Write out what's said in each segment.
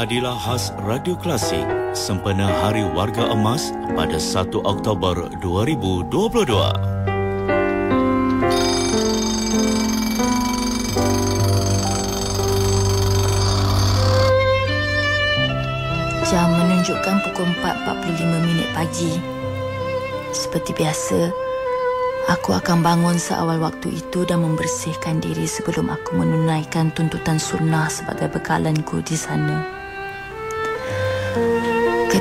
adilah khas Radio Klasik sempena Hari Warga Emas pada 1 Oktober 2022. Jam menunjukkan pukul 4.45 minit pagi. Seperti biasa, aku akan bangun seawal waktu itu dan membersihkan diri sebelum aku menunaikan tuntutan sunnah sebagai bekalanku di sana.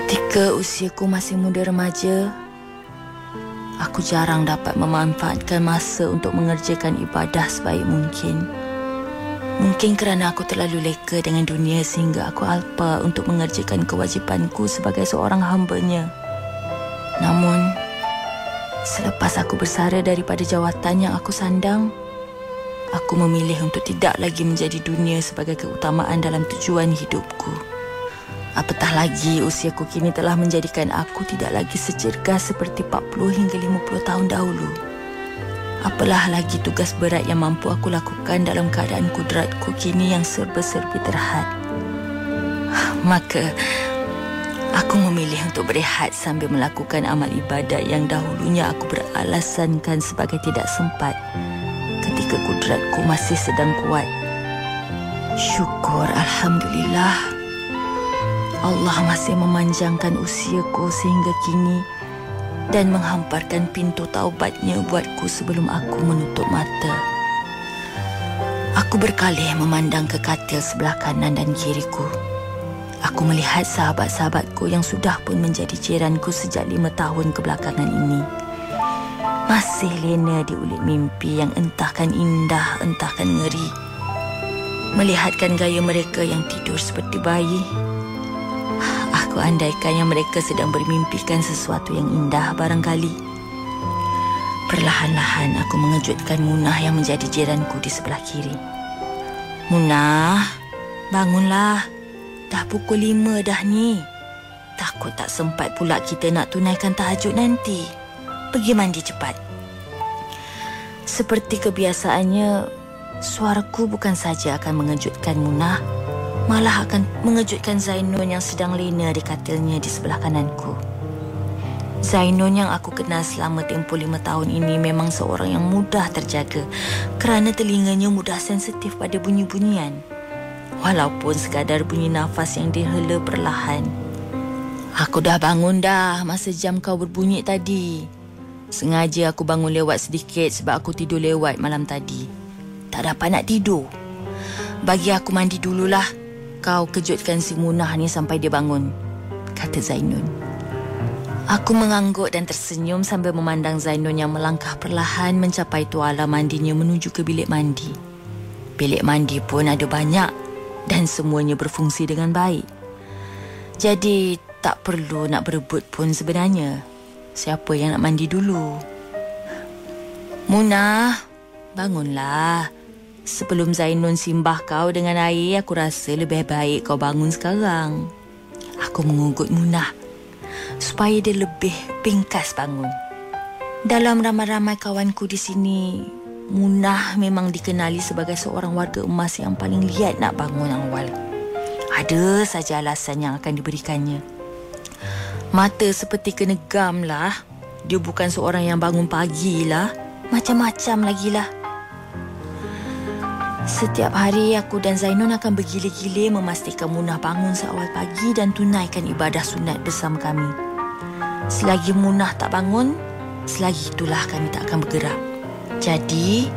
Ketika usiaku masih muda remaja, aku jarang dapat memanfaatkan masa untuk mengerjakan ibadah sebaik mungkin. Mungkin kerana aku terlalu leka dengan dunia sehingga aku alpa untuk mengerjakan kewajipanku sebagai seorang hambanya. Namun, selepas aku bersara daripada jawatan yang aku sandang, aku memilih untuk tidak lagi menjadi dunia sebagai keutamaan dalam tujuan hidupku. Apatah lagi usiaku kini telah menjadikan aku tidak lagi secergas seperti 40 hingga 50 tahun dahulu. Apalah lagi tugas berat yang mampu aku lakukan dalam keadaan kudratku kini yang serba-serbi terhad. Maka, aku memilih untuk berehat sambil melakukan amal ibadat yang dahulunya aku beralasankan sebagai tidak sempat ketika kudratku masih sedang kuat. Syukur Alhamdulillah. Allah masih memanjangkan usiaku sehingga kini dan menghamparkan pintu taubatnya buatku sebelum aku menutup mata. Aku berkalih memandang ke katil sebelah kanan dan kiriku. Aku melihat sahabat-sahabatku yang sudah pun menjadi jiranku sejak lima tahun kebelakangan ini. Masih lena di ulit mimpi yang entahkan indah, entahkan ngeri. Melihatkan gaya mereka yang tidur seperti bayi, Aku andaikan yang mereka sedang bermimpikan sesuatu yang indah barangkali. Perlahan-lahan aku mengejutkan Munah yang menjadi jiranku di sebelah kiri. Munah, bangunlah. Dah pukul lima dah ni. Takut tak sempat pula kita nak tunaikan tahajud nanti. Pergi mandi cepat. Seperti kebiasaannya, suaraku bukan saja akan mengejutkan Munah, malah akan mengejutkan Zainun yang sedang lena di katilnya di sebelah kananku. Zainun yang aku kenal selama tempoh lima tahun ini memang seorang yang mudah terjaga kerana telinganya mudah sensitif pada bunyi-bunyian. Walaupun sekadar bunyi nafas yang dihela perlahan. Aku dah bangun dah masa jam kau berbunyi tadi. Sengaja aku bangun lewat sedikit sebab aku tidur lewat malam tadi. Tak dapat nak tidur. Bagi aku mandi dululah kau kejutkan si Munah ni sampai dia bangun, kata Zainun. Aku mengangguk dan tersenyum sambil memandang Zainun yang melangkah perlahan mencapai tuala mandinya menuju ke bilik mandi. Bilik mandi pun ada banyak dan semuanya berfungsi dengan baik. Jadi tak perlu nak berebut pun sebenarnya. Siapa yang nak mandi dulu? Munah, bangunlah. Sebelum Zainun simbah kau dengan air, aku rasa lebih baik kau bangun sekarang. Aku mengugut Munah supaya dia lebih pingkas bangun. Dalam ramai-ramai kawanku di sini, Munah memang dikenali sebagai seorang warga emas yang paling liat nak bangun awal. Ada saja alasan yang akan diberikannya. Mata seperti kena gam lah. Dia bukan seorang yang bangun pagi lah. Macam-macam lagi lah. Setiap hari aku dan Zainun akan bergila-gila memastikan Munah bangun seawal pagi dan tunaikan ibadah sunat bersama kami. Selagi Munah tak bangun, selagi itulah kami tak akan bergerak. Jadi,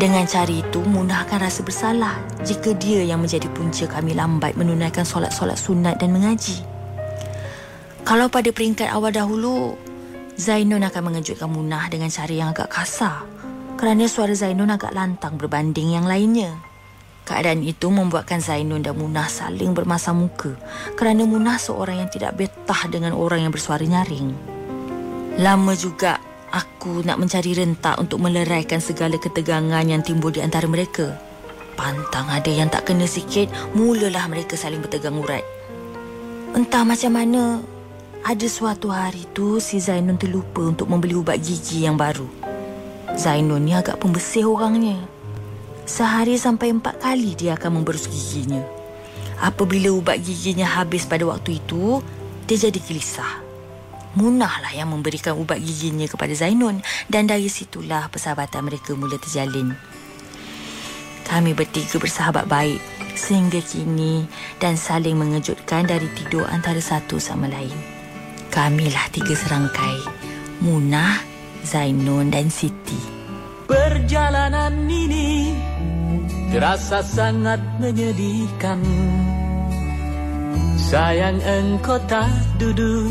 dengan cara itu Munah akan rasa bersalah jika dia yang menjadi punca kami lambat menunaikan solat-solat sunat dan mengaji. Kalau pada peringkat awal dahulu, Zainun akan mengejutkan Munah dengan cara yang agak kasar kerana suara Zainun agak lantang berbanding yang lainnya. Keadaan itu membuatkan Zainun dan Munah saling bermasa muka kerana Munah seorang yang tidak betah dengan orang yang bersuara nyaring. Lama juga aku nak mencari rentak untuk meleraikan segala ketegangan yang timbul di antara mereka. Pantang ada yang tak kena sikit, mulalah mereka saling bertegang urat. Entah macam mana, ada suatu hari tu si Zainun terlupa untuk membeli ubat gigi yang baru. Zainun ni agak pembersih orangnya. Sehari sampai empat kali dia akan memberus giginya. Apabila ubat giginya habis pada waktu itu, dia jadi gelisah. Munahlah yang memberikan ubat giginya kepada Zainun dan dari situlah persahabatan mereka mula terjalin. Kami bertiga bersahabat baik sehingga kini dan saling mengejutkan dari tidur antara satu sama lain. Kamilah tiga serangkai, Munah, Zainun dan Siti. Perjalanan ini terasa sangat menyedihkan. Sayang engkau tak duduk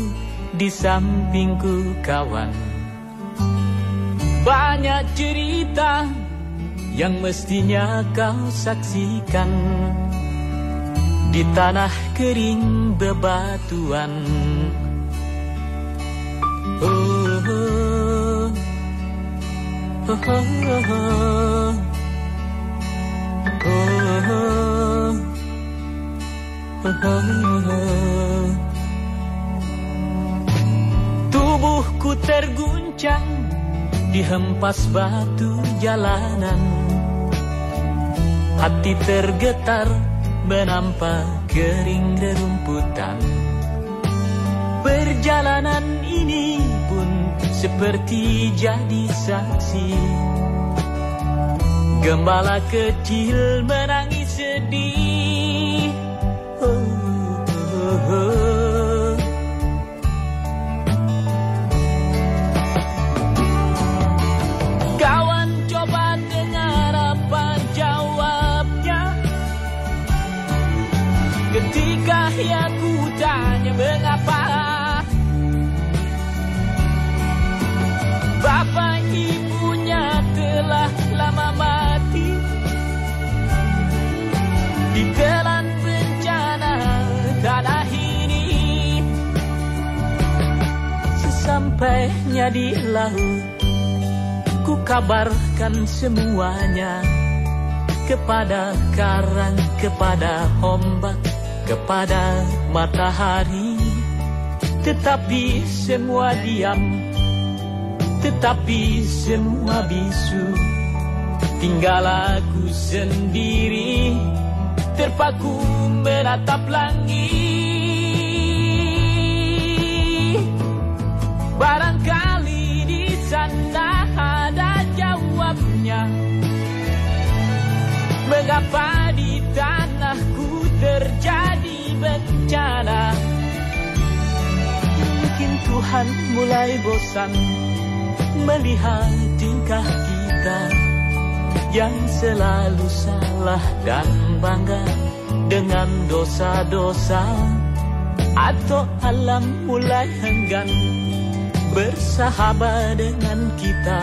di sampingku kawan Banyak cerita yang mestinya kau saksikan Di tanah kering bebatuan Oh, oh, Tubuhku terguncang Dihempas batu jalanan. Hati tergetar Menampak kering rerumputan. Perjalanan ini pun Seperti jadi saksi Gembala kecil menangis sedih oh, oh, oh. Ketika aku tanya mengapa Bapak ibunya telah lama mati. Di telan bencana tanah ini Sesampainya di laut Ku kabarkan semuanya Kepada karang, kepada ombak kepada matahari. Tetapi semua diam Tetapi semua bisu. Tinggal aku sendiri Terpaku menatap langit. Barangkali di sana ada jawabnya. Mengapa di tanahku terjadi bencana? Mungkin Tuhan mulai bosan Melihat tingkah kita Yang selalu salah dan bangga Dengan dosa-dosa Atau alam mulai enggan. Bersahabat dengan kita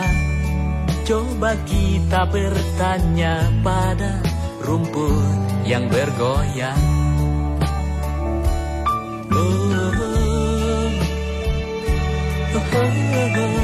Coba kita bertanya pada rumput yang bergoyang. Oh, oh, oh, oh, oh,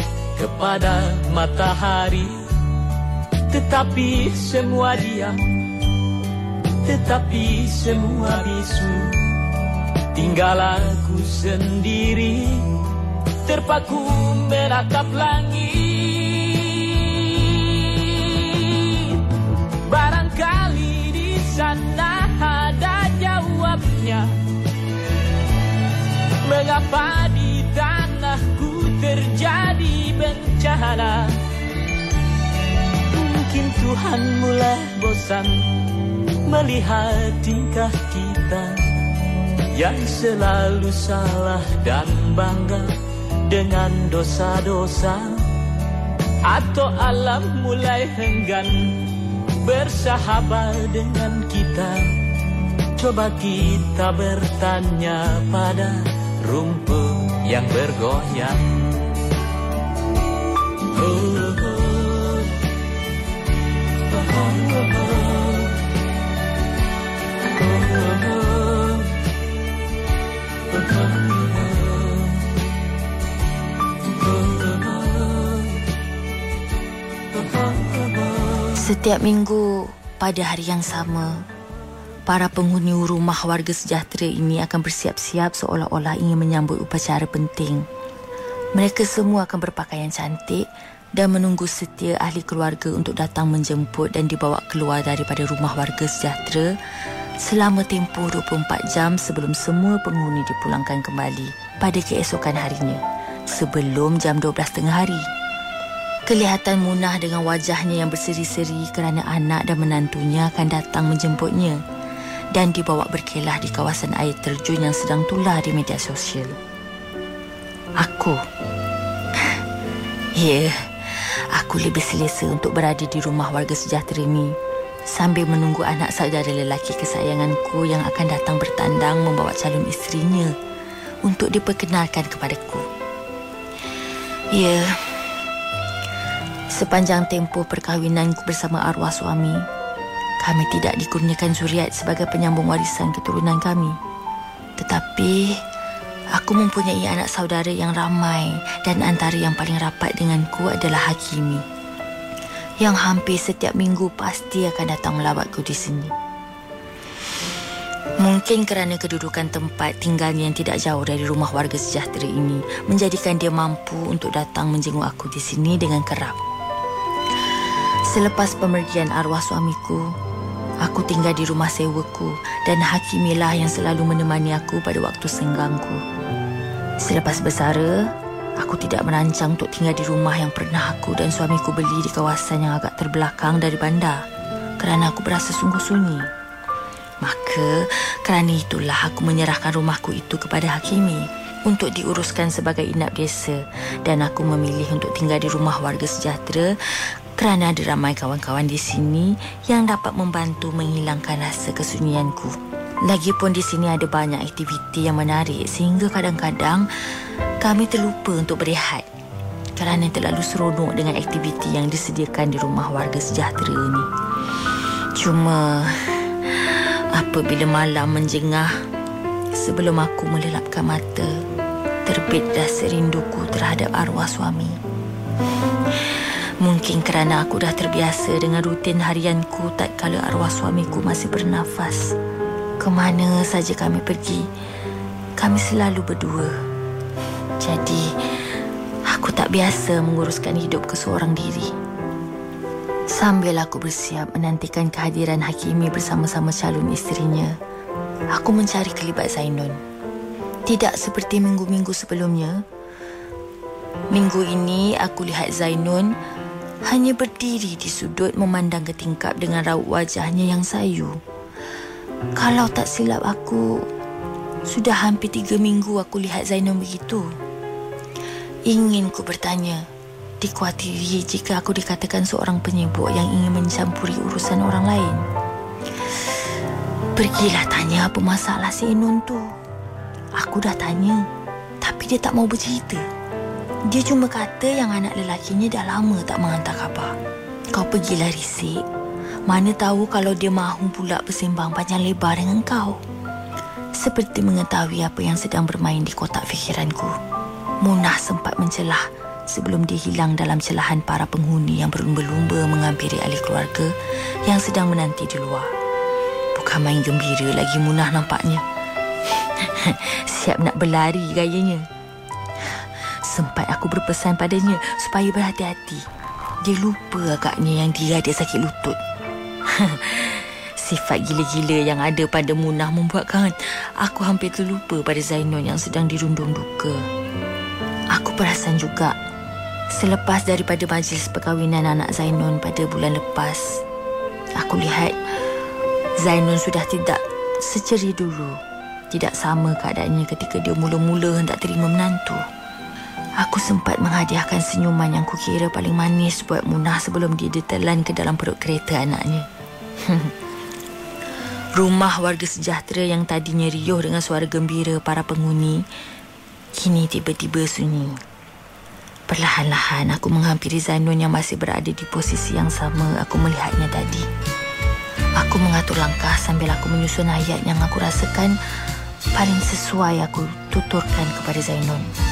kepada matahari. Tetapi semua diam Tetapi semua bisu Tinggal aku sendiri Terpaku menatap langit. Barangkali di sana ada jawabnya. Mengapa di tanahku terjadi bencana. Mungkin Tuhan mulai bosan Melihat tingkah kita yang selalu salah dan bangga dengan dosa-dosa. Atau alam mulai henggan bersahabat dengan kita. Coba kita bertanya pada rumput yang bergoyang Setiap minggu pada hari yang sama, para penghuni rumah warga sejahtera ini akan bersiap-siap seolah-olah ingin menyambut upacara penting. Mereka semua akan berpakaian cantik dan menunggu setia ahli keluarga untuk datang menjemput dan dibawa keluar daripada rumah warga sejahtera selama tempoh 24 jam sebelum semua penghuni dipulangkan kembali pada keesokan harinya sebelum jam 12 tengah hari. Kelihatan Munah dengan wajahnya yang berseri-seri kerana anak dan menantunya akan datang menjemputnya dan dibawa berkelah di kawasan air terjun yang sedang tular di media sosial. Aku. Ya, aku lebih selesa untuk berada di rumah warga sejahtera ini sambil menunggu anak saudara lelaki kesayanganku yang akan datang bertandang membawa calon isterinya untuk diperkenalkan kepadaku. Ya, Sepanjang tempoh perkahwinanku bersama arwah suami, kami tidak dikurniakan zuriat sebagai penyambung warisan keturunan kami. Tetapi, aku mempunyai anak saudara yang ramai dan antara yang paling rapat denganku adalah Hakimi. Yang hampir setiap minggu pasti akan datang melawatku di sini. Mungkin kerana kedudukan tempat tinggalnya yang tidak jauh dari rumah warga sejahtera ini menjadikan dia mampu untuk datang menjenguk aku di sini dengan kerap. Selepas pemergian arwah suamiku, aku tinggal di rumah sewaku dan Hakimilah yang selalu menemani aku pada waktu senggangku. Selepas bersara, aku tidak merancang untuk tinggal di rumah yang pernah aku dan suamiku beli di kawasan yang agak terbelakang dari bandar kerana aku berasa sungguh sunyi. Maka, kerana itulah aku menyerahkan rumahku itu kepada Hakimi untuk diuruskan sebagai inap desa dan aku memilih untuk tinggal di rumah warga sejahtera kerana ada ramai kawan-kawan di sini yang dapat membantu menghilangkan rasa kesunyianku. Lagipun di sini ada banyak aktiviti yang menarik sehingga kadang-kadang kami terlupa untuk berehat kerana terlalu seronok dengan aktiviti yang disediakan di rumah warga sejahtera ini. Cuma apabila malam menjengah sebelum aku melelapkan mata terbit rasa rinduku terhadap arwah suami. Mungkin kerana aku dah terbiasa dengan rutin harianku tak kala arwah suamiku masih bernafas. Kemana saja kami pergi, kami selalu berdua. Jadi, aku tak biasa menguruskan hidup ke seorang diri. Sambil aku bersiap menantikan kehadiran Hakimi bersama-sama calon isterinya, aku mencari kelibat Zainun. Tidak seperti minggu-minggu sebelumnya. Minggu ini aku lihat Zainun hanya berdiri di sudut memandang ke tingkap dengan raut wajahnya yang sayu. Kalau tak silap aku, sudah hampir tiga minggu aku lihat Zainal begitu. Ingin ku bertanya, dikhawatiri jika aku dikatakan seorang penyibuk yang ingin mencampuri urusan orang lain. Pergilah tanya apa masalah si Inun tu. Aku dah tanya, tapi dia tak mau bercerita. Dia cuma kata yang anak lelakinya dah lama tak menghantar khabar. Kau pergilah risik. Mana tahu kalau dia mahu pula bersembang panjang lebar dengan kau. Seperti mengetahui apa yang sedang bermain di kotak fikiranku. Munah sempat mencelah sebelum dia hilang dalam celahan para penghuni yang berlumba-lumba menghampiri ahli keluarga yang sedang menanti di luar. Bukan main gembira lagi Munah nampaknya. Siap nak berlari gayanya. Sempat aku berpesan padanya supaya berhati-hati. Dia lupa agaknya yang dia ada sakit lutut. Sifat gila-gila yang ada pada Munah membuatkan aku hampir terlupa pada Zainun yang sedang dirundung duka. Aku perasan juga selepas daripada majlis perkahwinan anak Zainun pada bulan lepas, aku lihat Zainun sudah tidak seceri dulu tidak sama keadaannya ketika dia mula-mula hendak terima menantu. Aku sempat menghadiahkan senyuman yang kukira paling manis buat Munah sebelum dia ditelan ke dalam perut kereta anaknya. Rumah warga sejahtera yang tadinya riuh dengan suara gembira para penghuni kini tiba-tiba sunyi. Perlahan-lahan aku menghampiri Zainun yang masih berada di posisi yang sama aku melihatnya tadi. Aku mengatur langkah sambil aku menyusun ayat yang aku rasakan paling sesuai aku tuturkan kepada Zainun.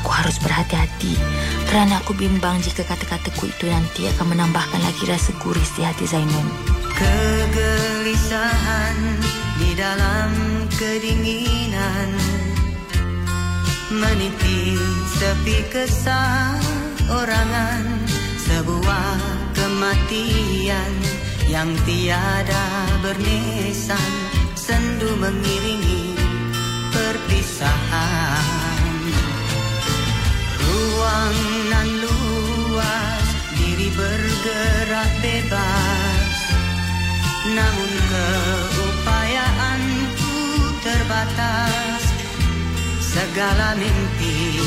Aku harus berhati-hati kerana aku bimbang jika kata-kataku itu nanti akan menambahkan lagi rasa guris di hati Zainun. Kegelisahan di dalam kedinginan meniti sepi keseorangan sebuah kematian yang tiada bernisan sendu mengiringi perpisahan ruang nan luas diri bergerak bebas. Namun keupayaanku terbatas. Segala mimpi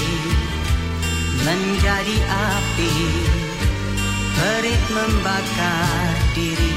menjadi api perit membakar diri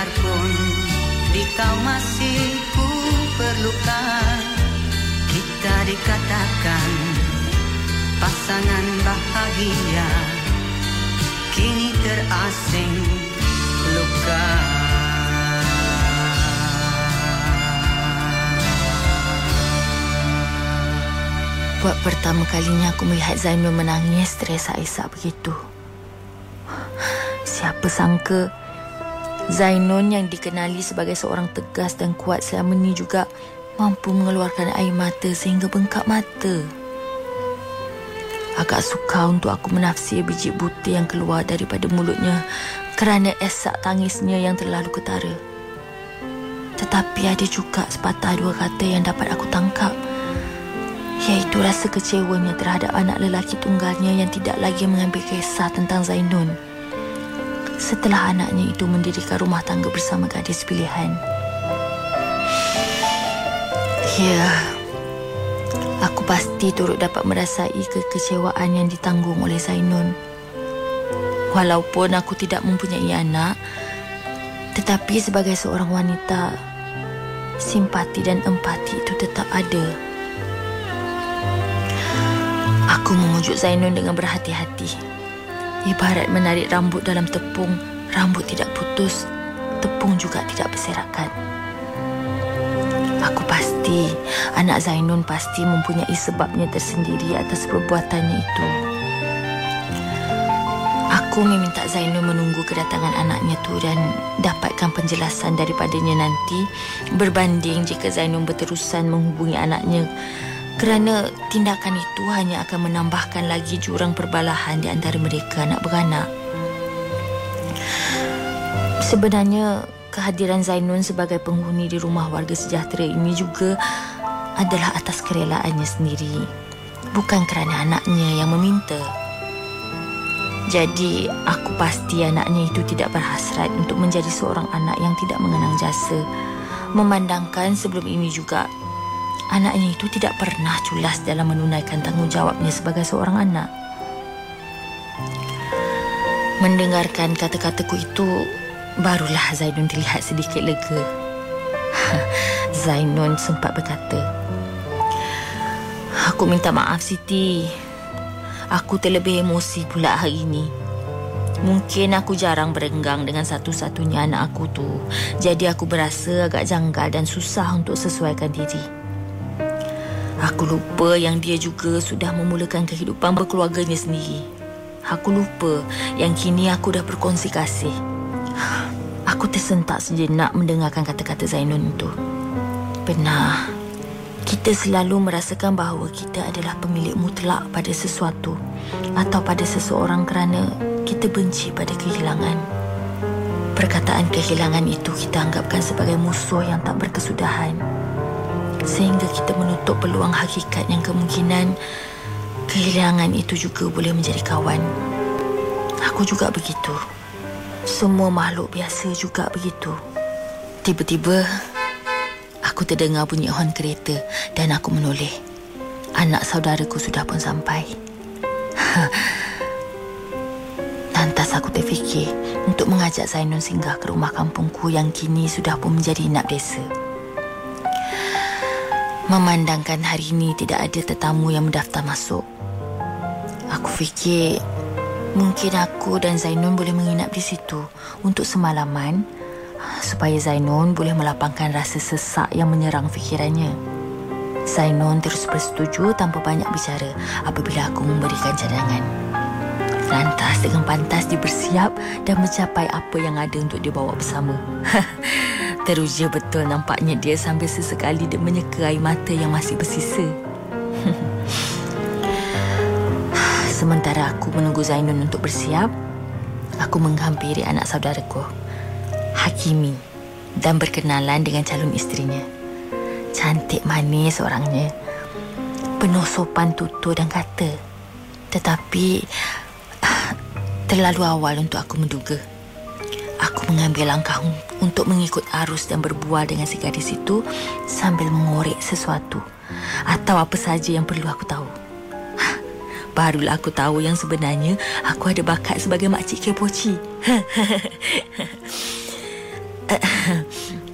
Biarpun di kau masih ku perlukan Kita dikatakan pasangan bahagia Kini terasing luka Buat pertama kalinya aku melihat Zainul menangis teresak-esak begitu. Siapa sangka Zainun yang dikenali sebagai seorang tegas dan kuat selama ini juga mampu mengeluarkan air mata sehingga bengkak mata. Agak sukar untuk aku menafsir biji butir yang keluar daripada mulutnya kerana esak tangisnya yang terlalu ketara. Tetapi ada juga sepatah dua kata yang dapat aku tangkap iaitu rasa kecewanya terhadap anak lelaki tunggalnya yang tidak lagi mengambil kisah tentang Zainun setelah anaknya itu mendirikan rumah tangga bersama gadis pilihan. Ya, aku pasti turut dapat merasai kekecewaan yang ditanggung oleh Zainun. Walaupun aku tidak mempunyai anak, tetapi sebagai seorang wanita, simpati dan empati itu tetap ada. Aku memujuk Zainun dengan berhati-hati. Ibarat menarik rambut dalam tepung, rambut tidak putus, tepung juga tidak berserakan. Aku pasti anak Zainun pasti mempunyai sebabnya tersendiri atas perbuatannya itu. Aku meminta Zainul menunggu kedatangan anaknya tu dan dapatkan penjelasan daripadanya nanti berbanding jika Zainul berterusan menghubungi anaknya kerana tindakan itu hanya akan menambahkan lagi jurang perbalahan di antara mereka anak beranak. Sebenarnya kehadiran Zainun sebagai penghuni di rumah warga sejahtera ini juga adalah atas kerelaannya sendiri. Bukan kerana anaknya yang meminta. Jadi, aku pasti anaknya itu tidak berhasrat untuk menjadi seorang anak yang tidak mengenang jasa. Memandangkan sebelum ini juga, anaknya itu tidak pernah culas dalam menunaikan tanggungjawabnya sebagai seorang anak. Mendengarkan kata-kataku itu, barulah Zainun terlihat sedikit lega. Zainun sempat berkata, Aku minta maaf Siti. Aku terlebih emosi pula hari ini. Mungkin aku jarang berenggang dengan satu-satunya anak aku tu. Jadi aku berasa agak janggal dan susah untuk sesuaikan diri. Aku lupa yang dia juga sudah memulakan kehidupan berkeluarganya sendiri. Aku lupa yang kini aku dah berkongsi kasih. Aku tersentak sejenak mendengarkan kata-kata Zainun itu. Benar. Kita selalu merasakan bahawa kita adalah pemilik mutlak pada sesuatu atau pada seseorang kerana kita benci pada kehilangan. Perkataan kehilangan itu kita anggapkan sebagai musuh yang tak berkesudahan. Sehingga kita menutup peluang hakikat yang kemungkinan kehilangan itu juga boleh menjadi kawan. Aku juga begitu. Semua makhluk biasa juga begitu. Tiba-tiba Aku terdengar bunyi hon kereta dan aku menoleh. Anak saudaraku sudah pun sampai. Lantas aku terfikir untuk mengajak Zainun singgah ke rumah kampungku yang kini sudah pun menjadi inap desa. Memandangkan hari ini tidak ada tetamu yang mendaftar masuk. Aku fikir mungkin aku dan Zainun boleh menginap di situ untuk semalaman supaya Zainun boleh melapangkan rasa sesak yang menyerang fikirannya. Zainun terus bersetuju tanpa banyak bicara apabila aku memberikan cadangan. Lantas dengan pantas dia bersiap dan mencapai apa yang ada untuk dibawa bersama. Teruja betul nampaknya dia sambil sesekali dia menyeka air mata yang masih bersisa. Sementara aku menunggu Zainun untuk bersiap, aku menghampiri anak saudaraku. Hakimi dan berkenalan dengan calon isterinya. Cantik manis orangnya. Penuh sopan tutur dan kata. Tetapi terlalu awal untuk aku menduga. Aku mengambil langkah untuk mengikut arus dan berbual dengan si gadis itu sambil mengorek sesuatu atau apa saja yang perlu aku tahu. Barulah aku tahu yang sebenarnya aku ada bakat sebagai makcik kepoci.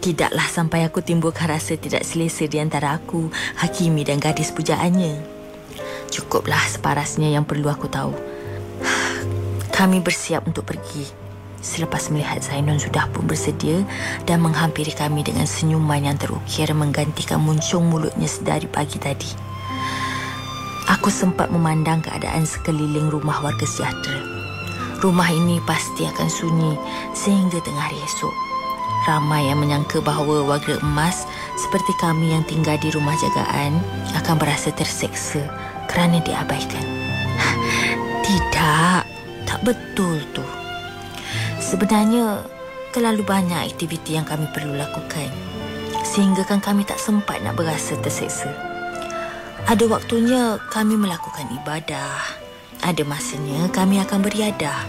Tidaklah sampai aku timbulkan rasa tidak selesa di antara aku, Hakimi dan gadis pujaannya. Cukuplah separasnya yang perlu aku tahu. Kami bersiap untuk pergi. Selepas melihat Zainun sudah pun bersedia dan menghampiri kami dengan senyuman yang terukir menggantikan muncung mulutnya sedari pagi tadi. Aku sempat memandang keadaan sekeliling rumah warga sejahtera. Rumah ini pasti akan sunyi sehingga tengah hari esok. Ramai yang menyangka bahawa warga emas seperti kami yang tinggal di rumah jagaan akan berasa terseksa kerana diabaikan. Tidak, tak betul tu. Sebenarnya, terlalu banyak aktiviti yang kami perlu lakukan sehingga kan kami tak sempat nak berasa terseksa. Ada waktunya kami melakukan ibadah. Ada masanya kami akan beriadah.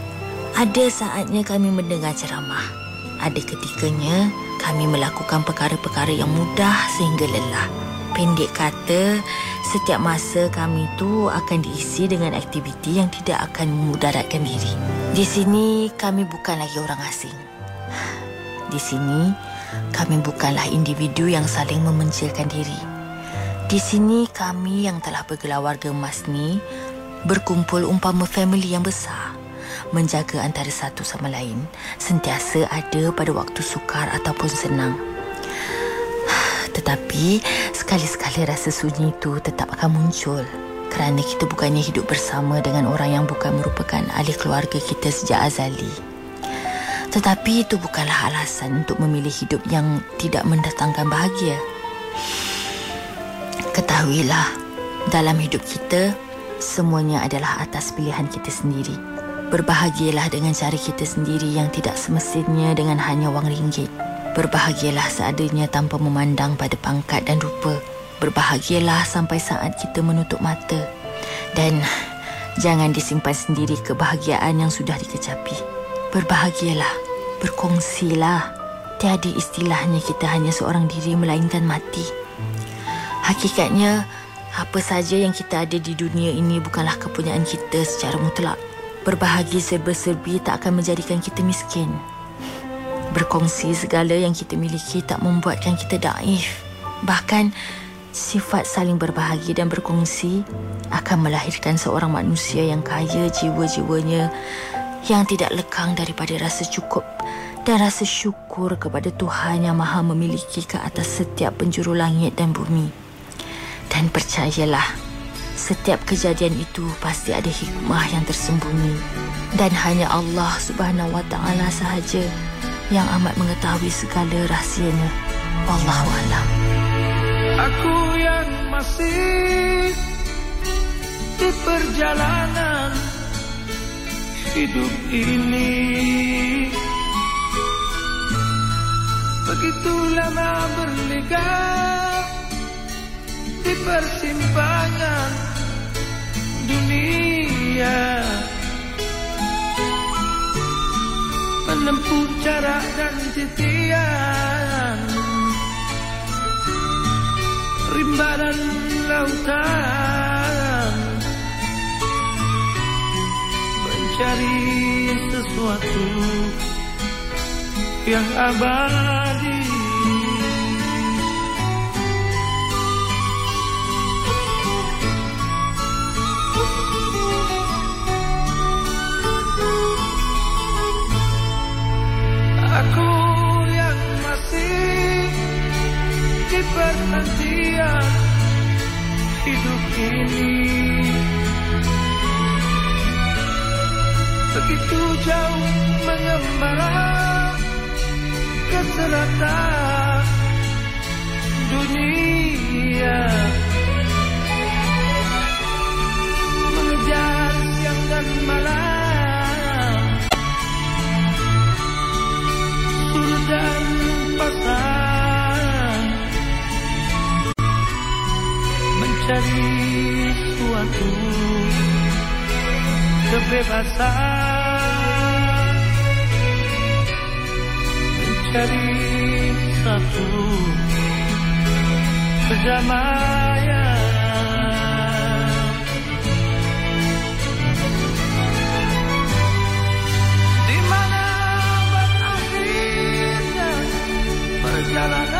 Ada saatnya kami mendengar ceramah ada ketikanya kami melakukan perkara-perkara yang mudah sehingga lelah. Pendek kata, Setiap masa kami tu akan diisi dengan aktiviti yang tidak akan memudaratkan diri. Di sini kami bukan lagi orang asing. Di sini kami bukanlah individu yang saling memencilkan diri. Di sini kami yang telah bergelar warga emas ni berkumpul umpama family yang besar menjaga antara satu sama lain sentiasa ada pada waktu sukar ataupun senang. Tetapi sekali-sekali rasa sunyi itu tetap akan muncul kerana kita bukannya hidup bersama dengan orang yang bukan merupakan ahli keluarga kita sejak azali. Tetapi itu bukanlah alasan untuk memilih hidup yang tidak mendatangkan bahagia. Ketahuilah, dalam hidup kita, semuanya adalah atas pilihan kita sendiri. Berbahagialah dengan cara kita sendiri yang tidak semestinya dengan hanya wang ringgit. Berbahagialah seadanya tanpa memandang pada pangkat dan rupa. Berbahagialah sampai saat kita menutup mata. Dan jangan disimpan sendiri kebahagiaan yang sudah dikecapi. Berbahagialah, berkongsilah. Tiada istilahnya kita hanya seorang diri melainkan mati. Hakikatnya, apa saja yang kita ada di dunia ini bukanlah kepunyaan kita secara mutlak. Berbahagia serba-serbi tak akan menjadikan kita miskin. Berkongsi segala yang kita miliki tak membuatkan kita daif. Bahkan, sifat saling berbahagia dan berkongsi akan melahirkan seorang manusia yang kaya jiwa-jiwanya yang tidak lekang daripada rasa cukup dan rasa syukur kepada Tuhan yang maha memiliki ke atas setiap penjuru langit dan bumi. Dan percayalah, Setiap kejadian itu pasti ada hikmah yang tersembunyi dan hanya Allah Subhanahu Wa Taala sahaja yang amat mengetahui segala rahsianya. Wallahu alam. Aku yang masih di perjalanan hidup ini begitu lama berliga di persimpangan dunia Menempuh jarak dan titian. Rimba dan lautan. Mencari sesuatu yang abadi perhentian hidup ini. Begitu jauh mengembara ke dunia. Mengejar siang dan malam dan pasar. Mencari suatu kebebasan. Mencari satu kedamaian la la la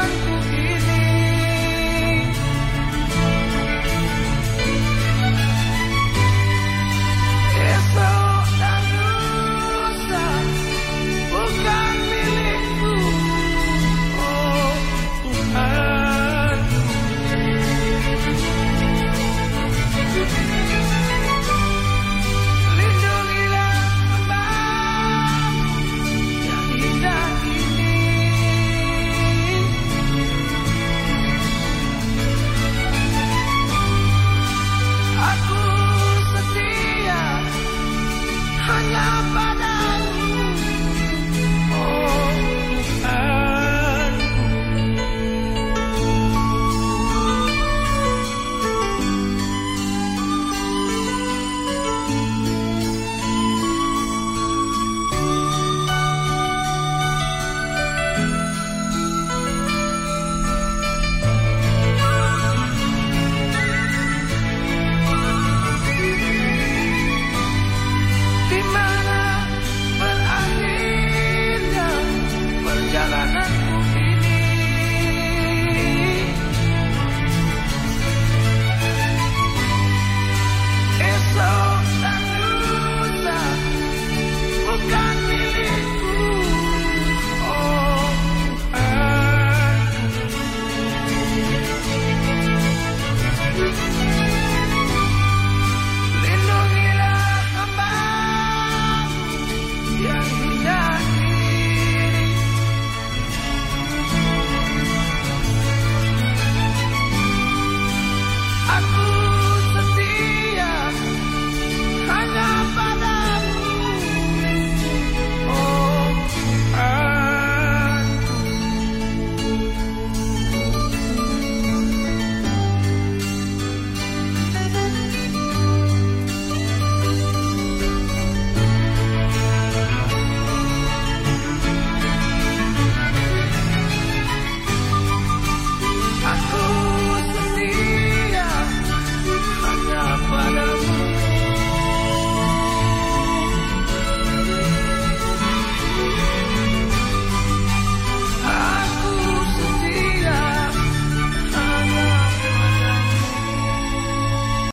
love.